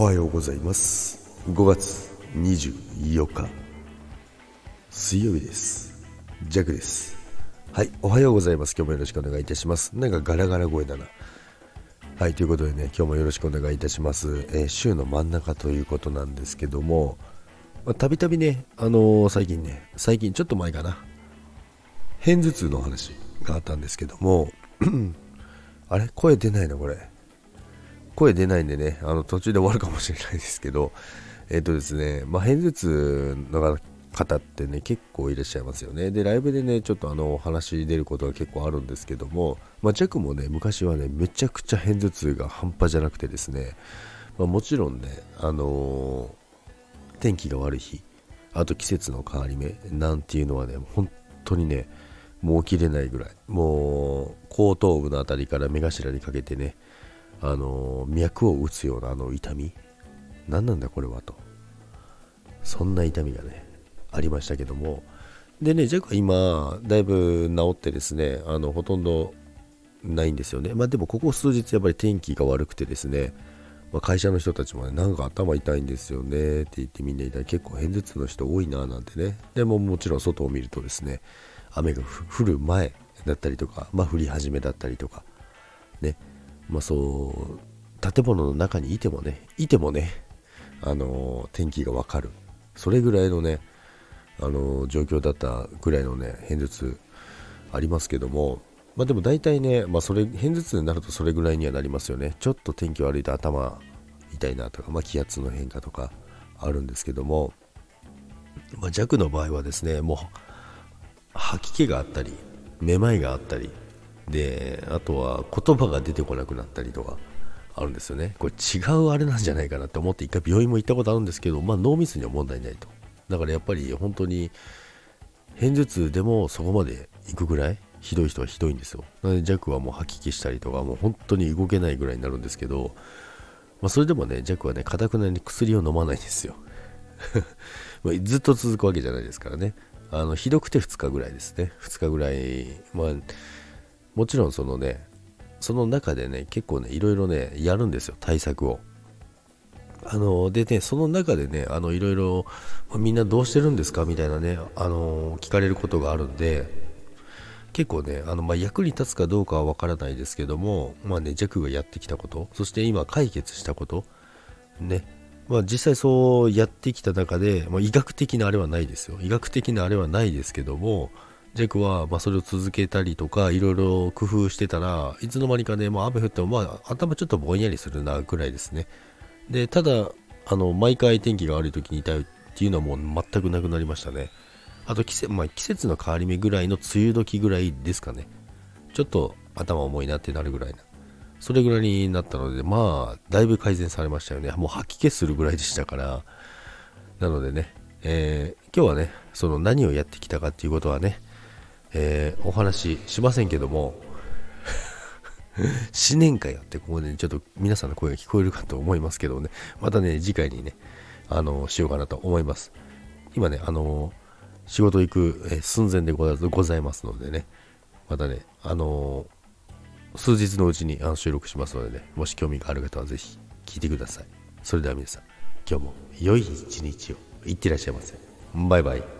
おはようございます。5月24日水曜日です。ジャクです。はいおはようございます。今日もよろしくお願いいたします。なんかガラガラ声だな。はいということでね今日もよろしくお願いいたします、えー、週の真ん中ということなんですけどもたびたびねあのー、最近ね最近ちょっと前かな。片頭痛の話があったんですけども あれ？声出ないなこれ。声出ないんでね、あの途中で終わるかもしれないですけど、えっ、ー、とですね、まあ、片頭痛の方ってね、結構いらっしゃいますよね。で、ライブでね、ちょっとあの、話出ることが結構あるんですけども、まあ、ジャックもね、昔はね、めちゃくちゃ片頭痛が半端じゃなくてですね、まあ、もちろんね、あのー、天気が悪い日、あと季節の変わり目なんていうのはね、本当にね、もう起きれないぐらい、もう後頭部の辺りから目頭にかけてね、あの脈を打つようなあの痛み。何なんだこれはと。そんな痛みがねありましたけども。でねジャックは今だいぶ治ってですねあのほとんどないんですよね。まあでもここ数日やっぱり天気が悪くてですね、まあ、会社の人たちもねなんか頭痛いんですよねって言ってみんな言ったら結構片頭痛の人多いななんてね。でももちろん外を見るとですね雨が降る前だったりとかまあ降り始めだったりとかね。まあそう建物の中にいてもねいてもねあの天気がわかる。それぐらいのねあの状況だったぐらいのね偏頭痛ありますけどもまあでも大体ね、まあ、それ偏頭痛になるとそれぐらいにはなりますよね。ちょっと天気悪いと頭痛いなとか、まあ、気圧の変化とかあるんですけども、まあ、弱の場合はですねもう吐き気があったりめまいがあったりであとは言葉が出てこなくなったりとかあるんですよね。これ違うあれなんじゃないかなって思って一回病院も行ったことあるんですけど、まあ、脳みそには問題ないと。だからやっぱり本当に片頭痛でもそこまで行くぐらいひどい人はひどいんですよ。なので弱はもう吐き気したりとかもう本当に動けないぐらいになるんですけど、まあ、それでもね弱はねかたくなに薬を飲まないんですよ。ずっと続くわけじゃないですからね。あのひどくて2日ぐらいですね。2日ぐらいまあもちろんそのねその中でね結構ねいろいろねやるんですよ対策を。あのでねその中でねあのいろいろ、みんなどうしてるんですか？みたいなねあの聞かれることがあるんで結構ねあの、まあ、役に立つかどうかはわからないですけどもまあね弱がやってきたことそして今解決したことねまあ、実際そうやってきた中で、まあ、医学的なあれはないですよ。医学的なあれはないですけどもジェクは、まあ、それを続けたりとか、いろいろ工夫してたらいつの間にかね、もう雨降っても、まあ、頭ちょっとぼんやりするなぐらいですね。で、ただ、あの、毎回天気が悪い時に痛いっていうのはもう全くなくなりましたね。あと季節、まあ、季節の変わり目ぐらいの梅雨時ぐらいですかね。ちょっと頭重いなってなるぐらいな。それぐらいになったので、まあ、だいぶ改善されましたよね。もう吐き気するぐらいでしたから。なのでね、えー、今日はね、その何をやってきたかっていうことはね、えー、お話ししませんけども 新年会やってここで、ね、ちょっと皆さんの声が聞こえるかと思いますけどね、またね、次回にね、あの、しようかなと思います。今ね、あの、仕事行く、え寸前でございますのでね、またね、あの数日のうちにあの収録しますのでね、もし興味がある方はぜひ聞いてください。それでは皆さん、今日も良い一日をいってらっしゃいませ。バイバイ。